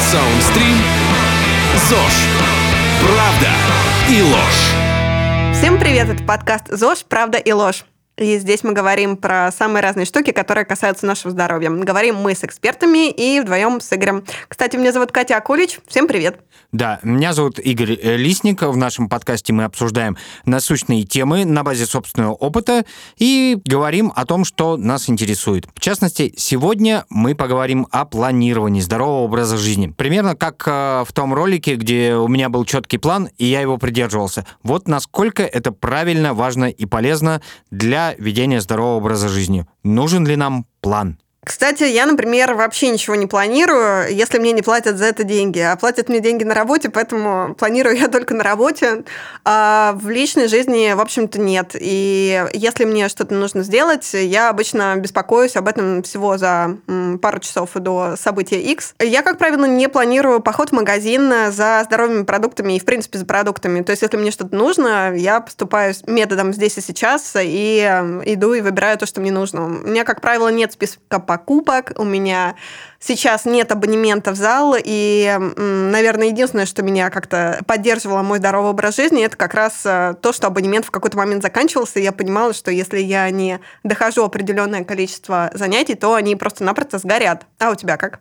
Саундстрим. ЗОЖ. Правда и ложь. Всем привет, это подкаст ЗОЖ «Правда и ложь». И здесь мы говорим про самые разные штуки, которые касаются нашего здоровья. Говорим мы с экспертами и вдвоем с Игорем. Кстати, меня зовут Катя Акулич. Всем привет. Да, меня зовут Игорь э, Лисник. В нашем подкасте мы обсуждаем насущные темы на базе собственного опыта и говорим о том, что нас интересует. В частности, сегодня мы поговорим о планировании здорового образа жизни. Примерно как э, в том ролике, где у меня был четкий план, и я его придерживался. Вот насколько это правильно, важно и полезно для ведения здорового образа жизни. Нужен ли нам план? Кстати, я, например, вообще ничего не планирую, если мне не платят за это деньги. А платят мне деньги на работе, поэтому планирую я только на работе. А в личной жизни, в общем-то, нет. И если мне что-то нужно сделать, я обычно беспокоюсь об этом всего за пару часов до события X. Я, как правило, не планирую поход в магазин за здоровыми продуктами и, в принципе, за продуктами. То есть, если мне что-то нужно, я поступаю методом здесь и сейчас и иду и выбираю то, что мне нужно. У меня, как правило, нет списка покупок, у меня сейчас нет абонемента в зал, и, наверное, единственное, что меня как-то поддерживало мой здоровый образ жизни, это как раз э, то, что абонемент в какой-то момент заканчивался, и я понимала, что если я не дохожу определенное количество занятий, то они просто-напросто сгорят. А у тебя как?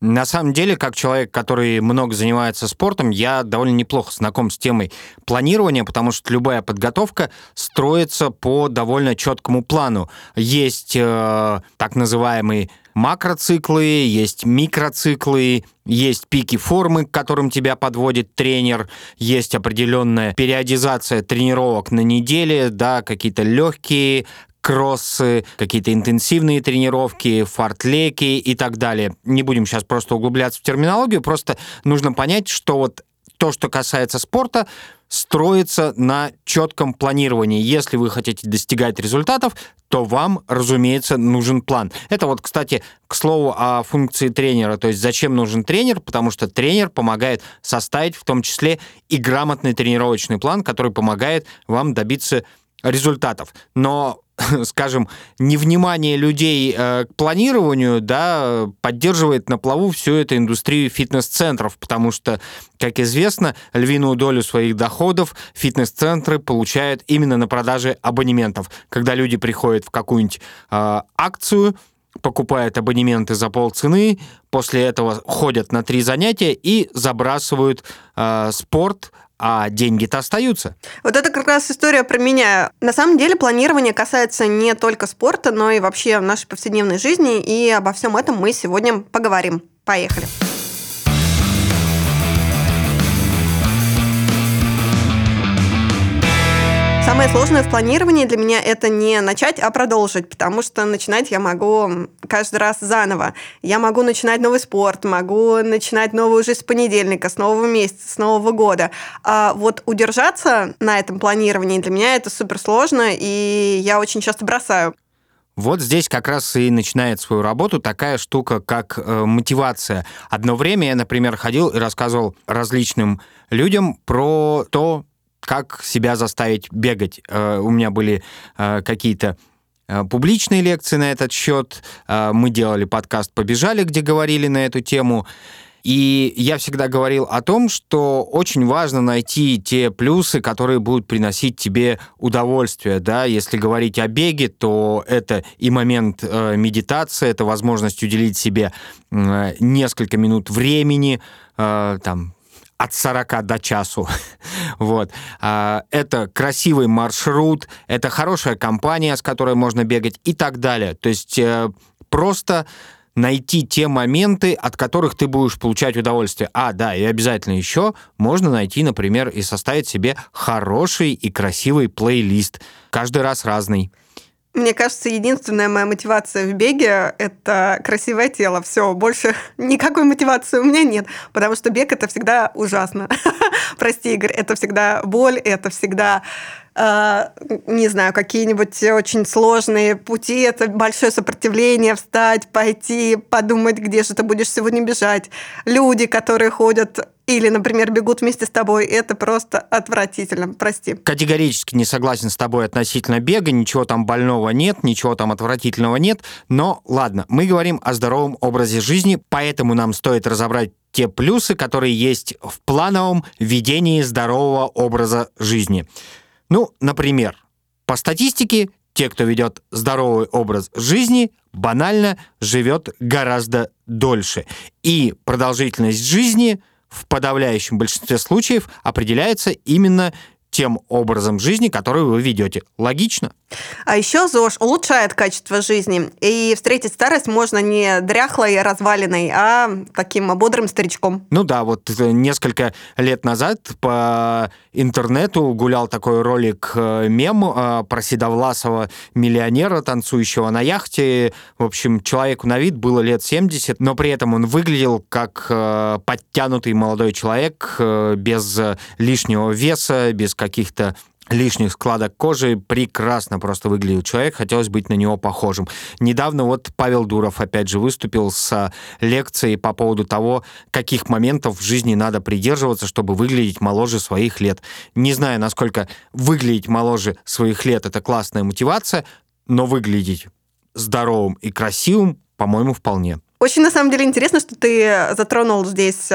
На самом деле, как человек, который много занимается спортом, я довольно неплохо знаком с темой планирования, потому что любая подготовка строится по довольно четкому плану. Есть э, так называемые макроциклы, есть микроциклы, есть пики формы, к которым тебя подводит тренер, есть определенная периодизация тренировок на неделе, да, какие-то легкие, кроссы, какие-то интенсивные тренировки, фартлеки и так далее. Не будем сейчас просто углубляться в терминологию, просто нужно понять, что вот то, что касается спорта, строится на четком планировании. Если вы хотите достигать результатов, то вам, разумеется, нужен план. Это вот, кстати, к слову о функции тренера. То есть зачем нужен тренер? Потому что тренер помогает составить в том числе и грамотный тренировочный план, который помогает вам добиться результатов. Но скажем, невнимание людей э, к планированию, да, поддерживает на плаву всю эту индустрию фитнес-центров, потому что, как известно, львиную долю своих доходов фитнес-центры получают именно на продаже абонементов. Когда люди приходят в какую-нибудь э, акцию, покупают абонементы за полцены, после этого ходят на три занятия и забрасывают э, спорт, а деньги-то остаются. Вот это как раз история про меня. На самом деле планирование касается не только спорта, но и вообще нашей повседневной жизни, и обо всем этом мы сегодня поговорим. Поехали. Самое сложное в планировании для меня это не начать, а продолжить, потому что начинать я могу каждый раз заново. Я могу начинать новый спорт, могу начинать новую жизнь с понедельника, с нового месяца, с нового года. А вот удержаться на этом планировании для меня это супер сложно, и я очень часто бросаю. Вот здесь как раз и начинает свою работу такая штука, как э, мотивация. Одно время я, например, ходил и рассказывал различным людям про то, как себя заставить бегать. Э, у меня были э, какие-то э, публичные лекции на этот счет. Мы делали подкаст «Побежали», где говорили на эту тему. И я всегда говорил о том, что очень важно найти те плюсы, которые будут приносить тебе удовольствие. Да? Если говорить о беге, то это и момент э, медитации, это возможность уделить себе э, несколько минут времени, э, там, от 40 до часу. вот. А, это красивый маршрут, это хорошая компания, с которой можно бегать и так далее. То есть э, просто найти те моменты, от которых ты будешь получать удовольствие. А, да, и обязательно еще можно найти, например, и составить себе хороший и красивый плейлист. Каждый раз разный. Мне кажется, единственная моя мотивация в беге – это красивое тело. Все, больше никакой мотивации у меня нет, потому что бег – это всегда ужасно. Прости, Игорь, это всегда боль, это всегда э, не знаю, какие-нибудь очень сложные пути, это большое сопротивление, встать, пойти, подумать, где же ты будешь сегодня бежать. Люди, которые ходят или, например, бегут вместе с тобой, это просто отвратительно, прости. Категорически не согласен с тобой относительно бега, ничего там больного нет, ничего там отвратительного нет, но ладно, мы говорим о здоровом образе жизни, поэтому нам стоит разобрать те плюсы, которые есть в плановом ведении здорового образа жизни. Ну, например, по статистике, те, кто ведет здоровый образ жизни, банально живет гораздо дольше. И продолжительность жизни в подавляющем большинстве случаев определяется именно тем образом жизни, который вы ведете. Логично? А еще ЗОЖ улучшает качество жизни. И встретить старость можно не дряхлой, разваленной, а таким бодрым старичком. Ну да, вот э, несколько лет назад по интернету гулял такой ролик э, э, про седовласого миллионера, танцующего на яхте. В общем, человеку на вид было лет 70, но при этом он выглядел как подтянутый молодой человек без лишнего веса, без каких-то лишних складок кожи, прекрасно просто выглядел человек, хотелось быть на него похожим. Недавно вот Павел Дуров опять же выступил с лекцией по поводу того, каких моментов в жизни надо придерживаться, чтобы выглядеть моложе своих лет. Не знаю, насколько выглядеть моложе своих лет это классная мотивация, но выглядеть здоровым и красивым, по-моему, вполне. Очень, на самом деле, интересно, что ты затронул здесь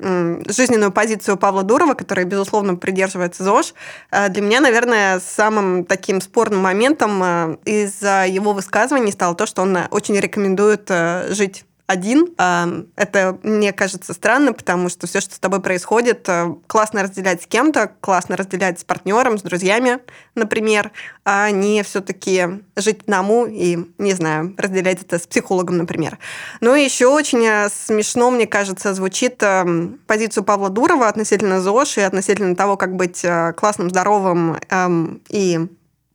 жизненную позицию Павла Дурова, который, безусловно, придерживается ЗОЖ. Э, для меня, наверное, самым таким спорным моментом э, из-за его высказываний стало то, что он очень рекомендует э, жить один. Это мне кажется странно, потому что все, что с тобой происходит, э, классно разделять с кем-то, классно разделять с партнером, с друзьями, например, а не все-таки жить одному и, не знаю, разделять это с психологом, например. Ну и еще очень э, смешно, мне кажется, звучит э, позицию Павла Дурова относительно ЗОЖ и относительно того, как быть классным, здоровым эм, и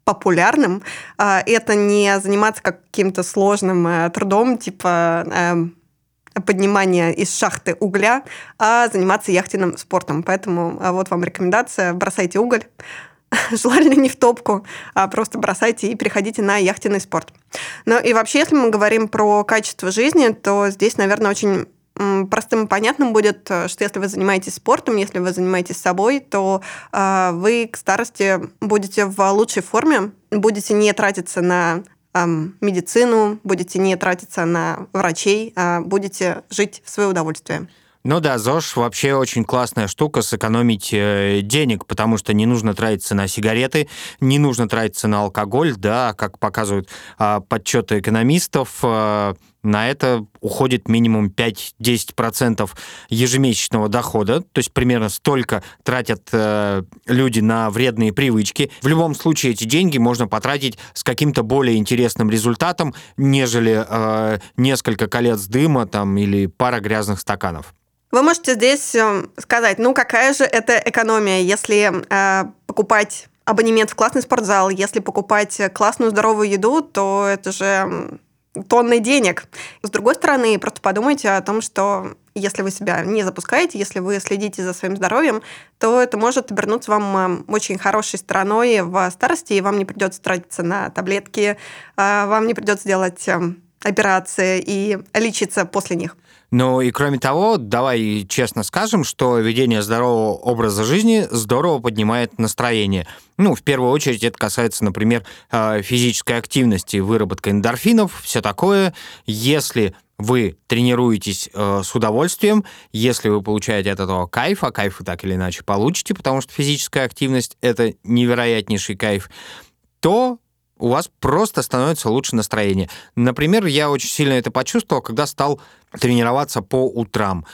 популярным, а, это не заниматься каким-то сложным э, трудом, типа эм, поднимания из шахты угля, а заниматься яхтенным спортом. Поэтому а, вот вам рекомендация, бросайте уголь, желательно не в топку, а просто бросайте и переходите на яхтенный спорт. Ну и вообще, если мы говорим про качество жизни, то здесь, наверное, очень простым и понятным будет, э, что если вы занимаетесь спортом, если вы занимаетесь собой, то э, вы к старости будете в лучшей форме, будете не тратиться на э, медицину, будете не тратиться на врачей, а будете жить в свое удовольствие. Ну да, ЗОЖ вообще очень классная штука сэкономить э, денег, потому что не нужно тратиться на сигареты, не нужно тратиться на алкоголь, да, как показывают э, подсчеты экономистов, на это уходит минимум 5-10% ежемесячного дохода, то есть примерно столько тратят э, люди на вредные привычки. В любом случае эти деньги можно потратить с каким-то более интересным результатом, нежели э, несколько колец дыма там, или пара грязных стаканов. Вы можете здесь э, сказать, ну какая же это экономия, если э, покупать абонемент в классный спортзал, если покупать классную здоровую еду, то это же тонны денег. С другой стороны, просто подумайте о том, что если вы себя не запускаете, если вы следите за своим здоровьем, то это может обернуться вам э, очень хорошей стороной в старости, и вам не придется тратиться на таблетки, вам не придется делать операции и лечиться после них. Ну и кроме того, давай честно скажем, что ведение здорового образа жизни здорово поднимает настроение. Ну, в первую очередь это касается, например, э, физической активности, выработка эндорфинов, все такое. Если вы тренируетесь э, с удовольствием, если вы получаете от этого кайф, а кайф вы так или иначе получите, потому что физическая активность — это невероятнейший кайф, то у вас просто становится лучше настроение. Например, я очень сильно это почувствовал, когда стал тренироваться по утрам.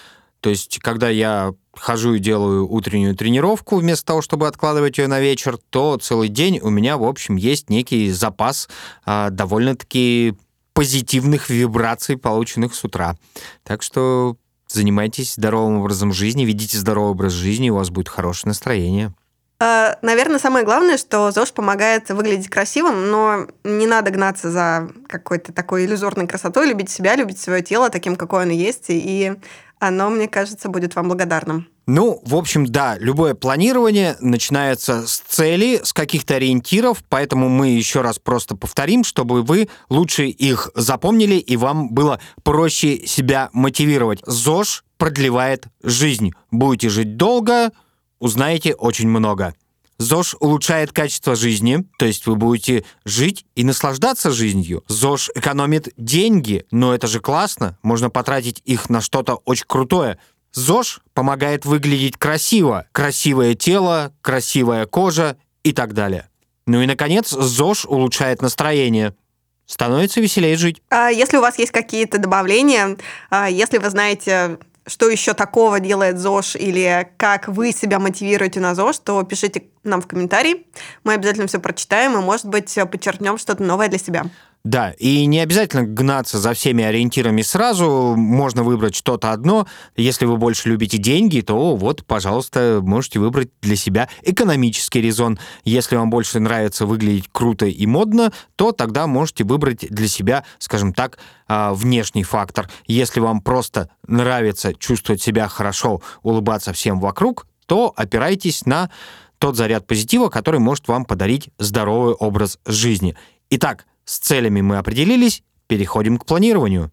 То есть, когда я хожу и делаю утреннюю тренировку вместо того, чтобы откладывать ее на вечер, то целый день у меня, в общем, есть некий запас а, довольно-таки позитивных вибраций, полученных с утра. Так что занимайтесь здоровым образом жизни, ведите здоровый образ жизни, у вас будет хорошее настроение. Э, наверное, самое главное, что ЗОЖ помогает выглядеть красивым, но не надо гнаться за какой-то такой иллюзорной красотой, любить себя, любить свое тело таким, какое оно есть, и оно, мне кажется, будет вам благодарным. Ну, в общем, да, любое планирование начинается с цели, с каких-то ориентиров, поэтому мы еще раз просто повторим, чтобы вы лучше их запомнили и вам было проще себя мотивировать. ЗОЖ продлевает жизнь. Будете жить долго, узнаете очень много. ЗОЖ улучшает качество жизни, то есть вы будете жить и наслаждаться жизнью. ЗОЖ экономит деньги, но это же классно, можно потратить их на что-то очень крутое. ЗОЖ помогает выглядеть красиво. Красивое тело, красивая кожа и так далее. Ну и, наконец, ЗОЖ улучшает настроение. Становится веселее жить. А если у вас есть какие-то добавления, а если вы знаете что еще такого делает ЗОЖ или как вы себя мотивируете на ЗОЖ, то пишите нам в комментарии. Мы обязательно все прочитаем и, может быть, подчеркнем что-то новое для себя. Да, и не обязательно гнаться за всеми ориентирами сразу, можно выбрать что-то одно. Если вы больше любите деньги, то вот, пожалуйста, можете выбрать для себя экономический резон. Если вам больше нравится выглядеть круто и модно, то тогда можете выбрать для себя, скажем так, а, внешний фактор. Если вам просто нравится чувствовать себя хорошо, улыбаться всем вокруг, то опирайтесь на тот заряд позитива, который может вам подарить здоровый образ жизни. Итак, с целями мы определились, переходим к планированию.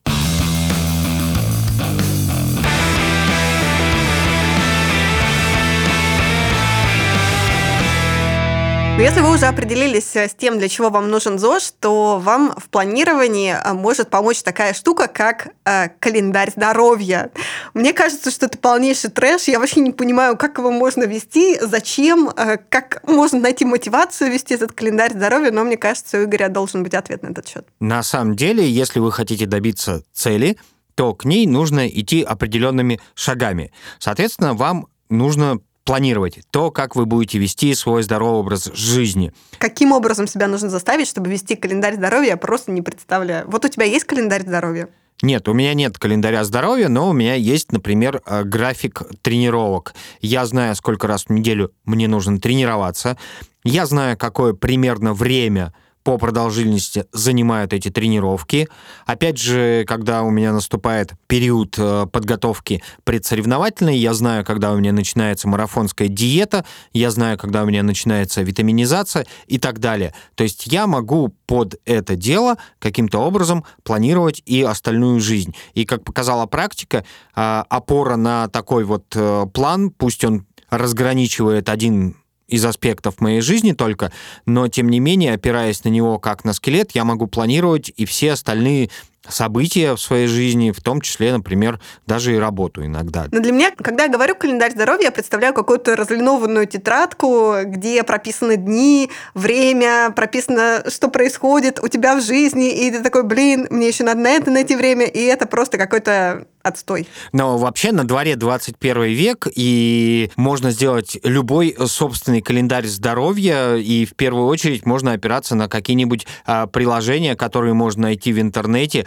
Но если вы уже определились э, с тем, для чего вам нужен ЗОЖ, то вам в планировании э, может помочь такая штука, как э, календарь здоровья. Мне кажется, что это полнейший трэш. Я вообще не понимаю, как его можно вести, зачем, э, как можно найти мотивацию вести этот календарь здоровья, но мне кажется, у Игоря должен быть ответ на этот счет. На самом деле, если вы хотите добиться цели, то к ней нужно идти определенными шагами. Соответственно, вам нужно планировать то, как вы будете вести свой здоровый образ жизни. Каким образом себя нужно заставить, чтобы вести календарь здоровья, я просто не представляю. Вот у тебя есть календарь здоровья? Нет, у меня нет календаря здоровья, но у меня есть, например, э, график тренировок. Я знаю, сколько раз в неделю мне нужно тренироваться. Я знаю, какое примерно время по продолжительности занимают эти тренировки. Опять же, когда у меня наступает период э, подготовки предсоревновательной, я знаю, когда у меня начинается марафонская диета, я знаю, когда у меня начинается витаминизация и так далее. То есть я могу под это дело каким-то образом планировать и остальную жизнь. И как показала практика, э, опора на такой вот э, план, пусть он разграничивает один из аспектов моей жизни только, но тем не менее, опираясь на него как на скелет, я могу планировать и все остальные события в своей жизни, в том числе, например, даже и работу иногда. Но для меня, когда я говорю календарь здоровья, я представляю какую-то разлинованную тетрадку, где прописаны дни, время, прописано, что происходит у тебя в жизни, и ты такой, блин, мне еще надо на это найти время, и это просто какой-то отстой. Но вообще на дворе 21 век, и можно сделать любой собственный календарь здоровья, и в первую очередь можно опираться на какие-нибудь а, приложения, которые можно найти в интернете,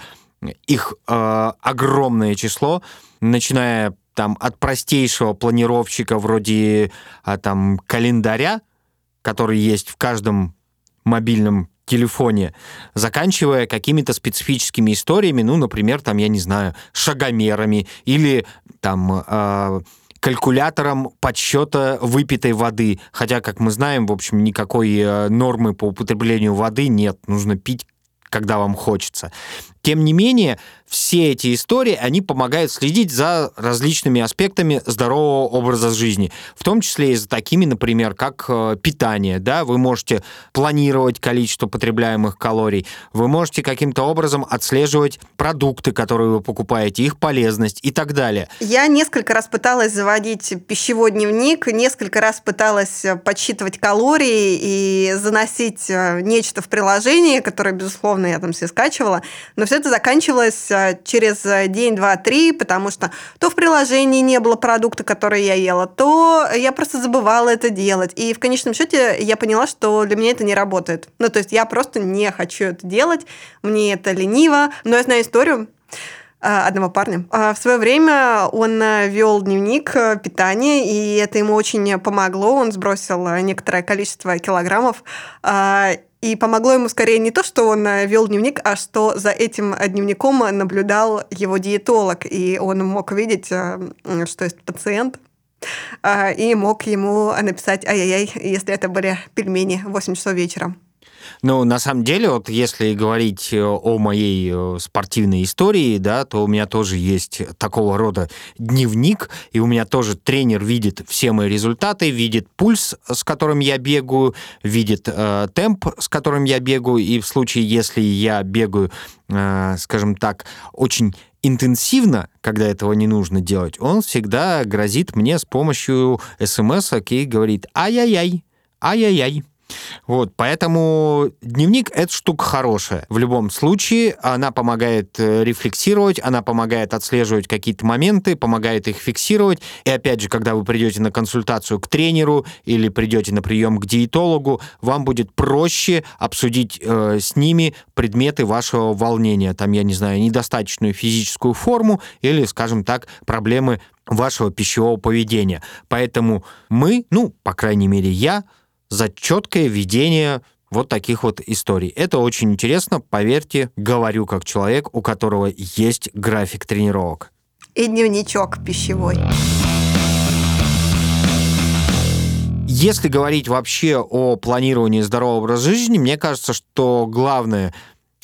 их э, огромное число, начиная там от простейшего планировщика вроде а, там календаря, который есть в каждом мобильном телефоне, заканчивая какими-то специфическими историями, ну, например, там, я не знаю, шагомерами или там э, калькулятором подсчета выпитой воды. Хотя, как мы знаем, в общем, никакой э, нормы по употреблению воды нет. Нужно пить когда вам хочется. Тем не менее, все эти истории, они помогают следить за различными аспектами здорового образа жизни, в том числе и за такими, например, как э, питание. Да? Вы можете планировать количество потребляемых калорий, вы можете каким-то образом отслеживать продукты, которые вы покупаете, их полезность и так далее. Я несколько раз пыталась заводить пищевой дневник, несколько раз пыталась э, подсчитывать калории и заносить э, нечто в приложение, которое, безусловно, я там все скачивала, но все это заканчивалось через день, два, три, потому что то в приложении не было продукта, который я ела, то я просто забывала это делать. И в конечном счете я поняла, что для меня это не работает. Ну, то есть я просто не хочу это делать, мне это лениво. Но я знаю историю, а, одного парня. А, в свое время он вел дневник э, питания, и это ему очень помогло. Он сбросил некоторое количество килограммов. А, и помогло ему скорее не то, что он э, вел дневник, а что за этим э, дневником наблюдал его диетолог, и он мог видеть, э, что есть пациент, и мог ему написать «Ай-яй-яй», если это были пельмени в 8 часов вечера. Ну, на самом деле, вот если говорить э, о моей э, спортивной истории, да, то у меня тоже есть такого рода дневник, и у меня тоже тренер видит все мои результаты, видит пульс, с которым я бегаю, видит э, темп, с которым я бегаю, и в случае, если я бегаю, э, скажем так, очень интенсивно, когда этого не нужно делать, он всегда грозит мне с помощью смс и говорит «Ай-яй-яй, ай-яй-яй». Вот, поэтому дневник — это штука хорошая. В любом случае, она помогает э, рефлексировать, она помогает отслеживать какие-то моменты, помогает их фиксировать. И опять же, когда вы придете на консультацию к тренеру или придете на прием к диетологу, вам будет проще обсудить э, с ними предметы вашего волнения. Там, я не знаю, недостаточную физическую форму или, скажем так, проблемы вашего пищевого поведения. Поэтому мы, ну, по крайней мере, я за четкое ведение вот таких вот историй. Это очень интересно, поверьте, говорю как человек, у которого есть график тренировок. И дневничок пищевой. Если говорить вообще о планировании здорового образа жизни, мне кажется, что главное,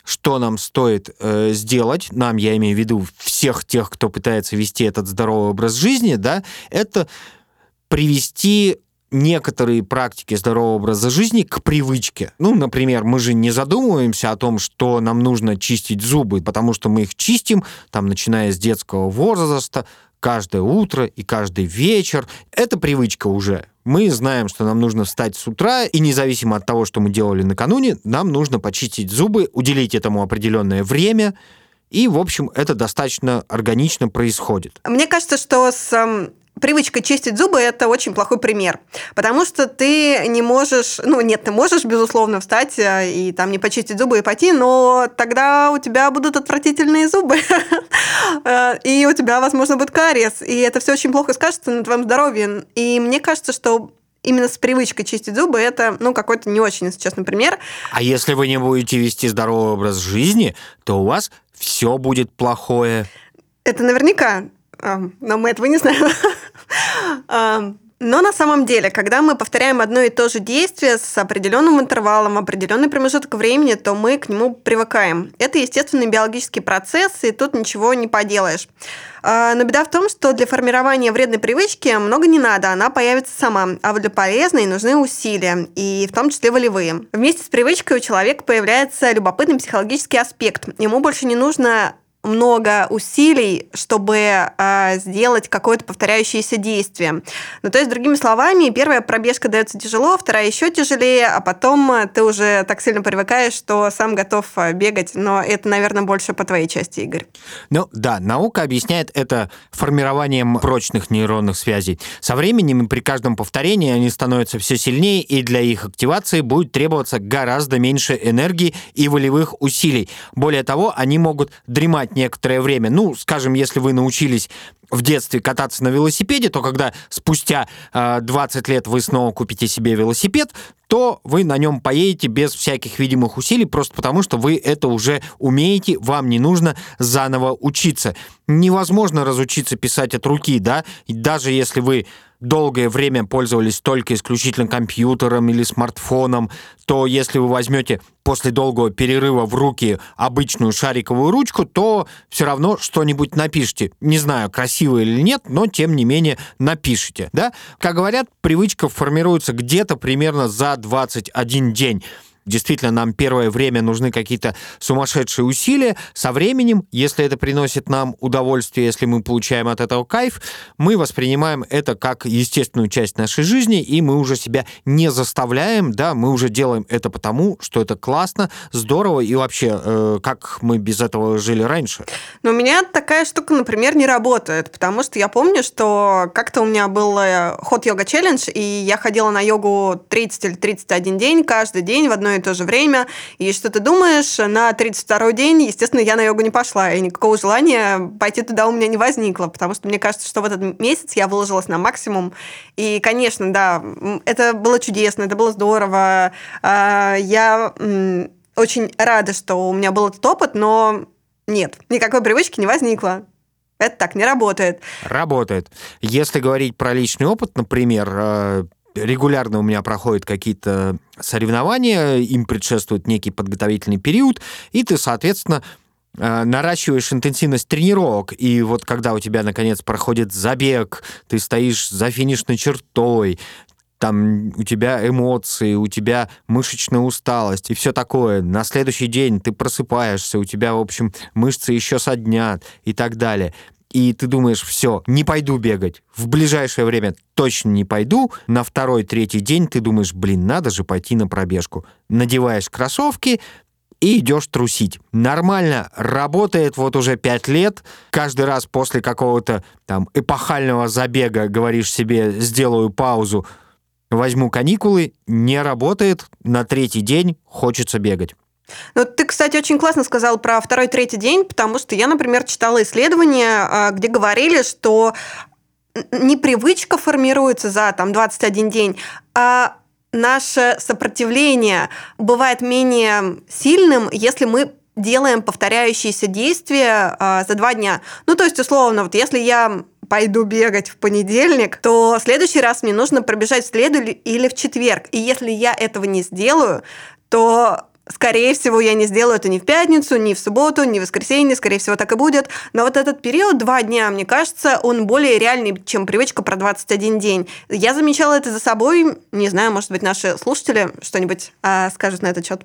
что нам стоит э, сделать, нам, я имею в виду всех тех, кто пытается вести этот здоровый образ жизни, да, это привести некоторые практики здорового образа жизни к привычке. Ну, например, мы же не задумываемся о том, что нам нужно чистить зубы, потому что мы их чистим, там, начиная с детского возраста, каждое утро и каждый вечер. Это привычка уже. Мы знаем, что нам нужно встать с утра, и независимо от того, что мы делали накануне, нам нужно почистить зубы, уделить этому определенное время, и, в общем, это достаточно органично происходит. Мне кажется, что с эм, привычка чистить зубы – это очень плохой пример, потому что ты не можешь, ну нет, ты можешь, безусловно, встать э, и там не почистить зубы и пойти, но тогда у тебя будут отвратительные зубы, э, и у тебя, возможно, будет кариес, и это все очень плохо скажется на твоем здоровье. И мне кажется, что именно с привычкой чистить зубы это, ну, какой-то не очень, если честно, пример. А если вы не будете вести здоровый образ жизни, то у вас все будет плохое. Это наверняка, но мы этого не знаем. Но на самом деле, когда мы повторяем одно и то же действие с определенным интервалом, определенный промежуток времени, то мы к нему привыкаем. Это естественный биологический процесс, и тут ничего не поделаешь. А, но беда в том, что для формирования вредной привычки много не надо, она появится сама. А вот для полезной нужны усилия, и в том числе волевые. Вместе с привычкой у человека появляется любопытный психологический аспект. Ему больше не нужно много усилий, чтобы э, сделать какое-то повторяющееся действие. Ну, то есть, другими словами, первая пробежка дается тяжело, вторая еще тяжелее, а потом ты уже так сильно привыкаешь, что сам готов а, бегать. Но это, наверное, больше по твоей части, Игорь. Ну, да, наука объясняет это формированием прочных нейронных связей. Со временем при каждом повторении они становятся все сильнее, и для их активации будет требоваться гораздо меньше энергии и волевых усилий. Более того, они могут дремать некоторое время. Ну, скажем, если вы научились в детстве кататься на велосипеде, то когда спустя э, 20 лет вы снова купите себе велосипед, то вы на нем поедете без всяких видимых усилий, просто потому что вы это уже умеете, вам не нужно заново учиться. Невозможно разучиться писать от руки, да, и даже если вы долгое время пользовались только исключительно компьютером или смартфоном, то если вы возьмете после долгого перерыва в руки обычную шариковую ручку, то все равно что-нибудь напишите. Не знаю, красиво или нет, но тем не менее напишите. Да? Как говорят, привычка формируется где-то примерно за 21 день действительно нам первое время нужны какие-то сумасшедшие усилия. Со временем, если это приносит нам удовольствие, если мы получаем от этого кайф, мы воспринимаем это как естественную часть нашей жизни, и мы уже себя не заставляем, да, мы уже делаем это потому, что это классно, здорово, и вообще, э, как мы без этого жили раньше. Но у меня такая штука, например, не работает, потому что я помню, что как-то у меня был ход йога челлендж, и я ходила на йогу 30 или 31 день каждый день в одной и то же время. И что ты думаешь, на 32-й день, естественно, я на йогу не пошла, и никакого желания пойти туда у меня не возникло, потому что мне кажется, что в этот месяц я выложилась на максимум. И, конечно, да, это было чудесно, это было здорово. А, я очень рада, что у меня был этот опыт, но нет, никакой привычки не возникло. Это так не работает. Работает. Если говорить про личный опыт, например, э, регулярно у меня проходят какие-то соревнования, им предшествует некий подготовительный период, и ты, соответственно, э, наращиваешь интенсивность тренировок, и вот когда у тебя, наконец, проходит забег, ты стоишь за финишной чертой, там у тебя эмоции, у тебя мышечная усталость и все такое. На следующий день ты просыпаешься, у тебя, в общем, мышцы еще со дня и так далее. И ты думаешь, все, не пойду бегать. В ближайшее время точно не пойду. На второй, третий день ты думаешь, блин, надо же пойти на пробежку. Надеваешь кроссовки, и идешь трусить. Нормально, работает вот уже пять лет. Каждый раз после какого-то там эпохального забега говоришь себе, сделаю паузу, возьму каникулы, не работает, на третий день хочется бегать. Ну, ты, кстати, очень классно сказал про второй-третий день, потому что я, например, читала исследования, а, где говорили, что не привычка формируется за там, 21 день, а наше сопротивление бывает менее сильным, если мы делаем повторяющиеся действия э, за два дня. Ну, то есть, условно, вот если я пойду бегать в понедельник, то в следующий раз мне нужно пробежать в среду или в четверг. И если я этого не сделаю, то Скорее всего, я не сделаю это ни в пятницу, ни в субботу, ни в воскресенье, скорее всего, так и будет. Но вот этот период, два дня, мне кажется, он более реальный, чем привычка про 21 день. Я замечала это за собой. Не знаю, может быть, наши слушатели что-нибудь а, скажут на этот счет.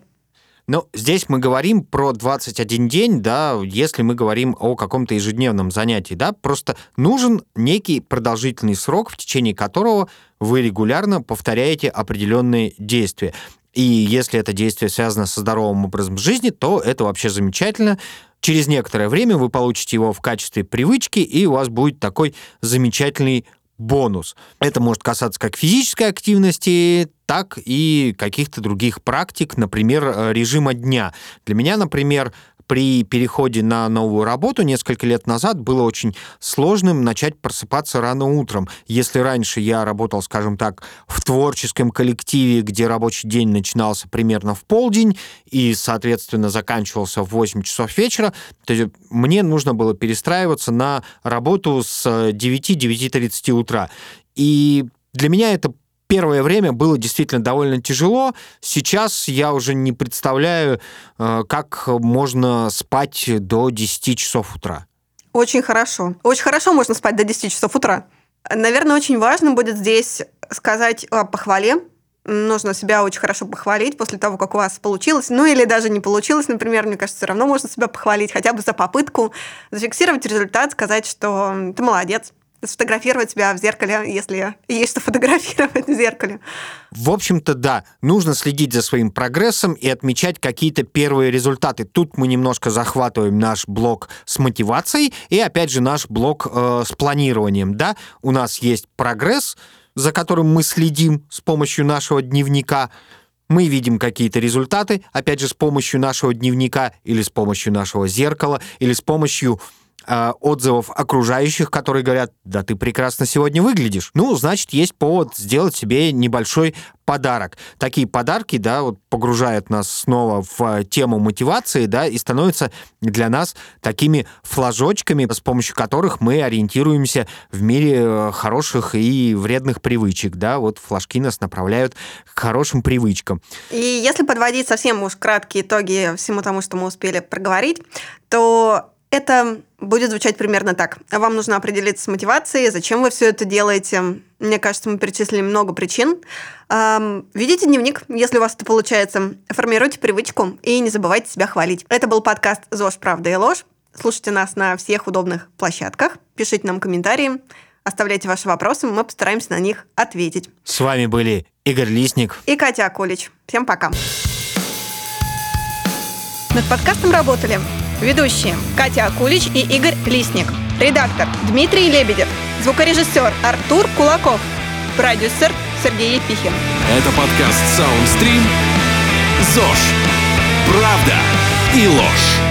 Ну, здесь мы говорим про 21 день, да, если мы говорим о каком-то ежедневном занятии, да, просто нужен некий продолжительный срок, в течение которого вы регулярно повторяете определенные действия. И если это действие связано со здоровым образом жизни, то это вообще замечательно. Через некоторое время вы получите его в качестве привычки, и у вас будет такой замечательный бонус. Это может касаться как физической активности, так и каких-то других практик, например, э, режима дня. Для меня, например, при переходе на новую работу несколько лет назад было очень сложным начать просыпаться рано утром. Если раньше я работал, скажем так, в творческом коллективе, где рабочий день начинался примерно в полдень и, соответственно, заканчивался в 8 часов вечера, то мне нужно было перестраиваться на работу с 9-9.30 утра. И для меня это первое время было действительно довольно тяжело. Сейчас я уже не представляю, э, как можно спать до 10 часов утра. Очень хорошо. Очень хорошо можно спать до 10 часов утра. Наверное, очень важно будет здесь сказать о похвале. Нужно себя очень хорошо похвалить после того, как у вас получилось. Ну или даже не получилось, например, мне кажется, все равно можно себя похвалить, хотя бы за попытку, зафиксировать результат, сказать, что ты молодец, сфотографировать себя в зеркале, если есть что фотографировать в зеркале. В общем-то, да, нужно следить за своим прогрессом и отмечать какие-то первые результаты. Тут мы немножко захватываем наш блок с мотивацией и, опять же, наш блок э, с планированием. Да, у нас есть прогресс, за которым мы следим с помощью нашего дневника. Мы видим какие-то результаты, опять же, с помощью нашего дневника или с помощью нашего зеркала, или с помощью э, отзывов окружающих, которые говорят, да ты прекрасно сегодня выглядишь. Ну, значит, есть повод сделать себе небольшой подарок. Такие подарки, да, вот погружают нас снова в э, тему мотивации, да, и становятся для нас такими флажочками, с помощью которых мы ориентируемся в мире э, хороших и вредных привычек, да, вот флажки нас направляют к хорошим привычкам. И если подводить совсем уж краткие итоги всему тому, что мы успели проговорить, то это будет звучать примерно так. Вам нужно определиться с мотивацией, зачем вы все это делаете. Мне кажется, мы перечислили много причин. Ведите дневник, если у вас это получается. Формируйте привычку и не забывайте себя хвалить. Это был подкаст «ЗОЖ. Правда и ложь». Слушайте нас на всех удобных площадках, пишите нам комментарии, оставляйте ваши вопросы, мы постараемся на них ответить. С вами были Игорь Лисник и Катя Акулич. Всем пока. Над подкастом работали Ведущие Катя Акулич и Игорь Лисник. Редактор Дмитрий Лебедев. Звукорежиссер Артур Кулаков. Продюсер Сергей Епихин. Это подкаст Soundstream. ЗОЖ. Правда и ложь.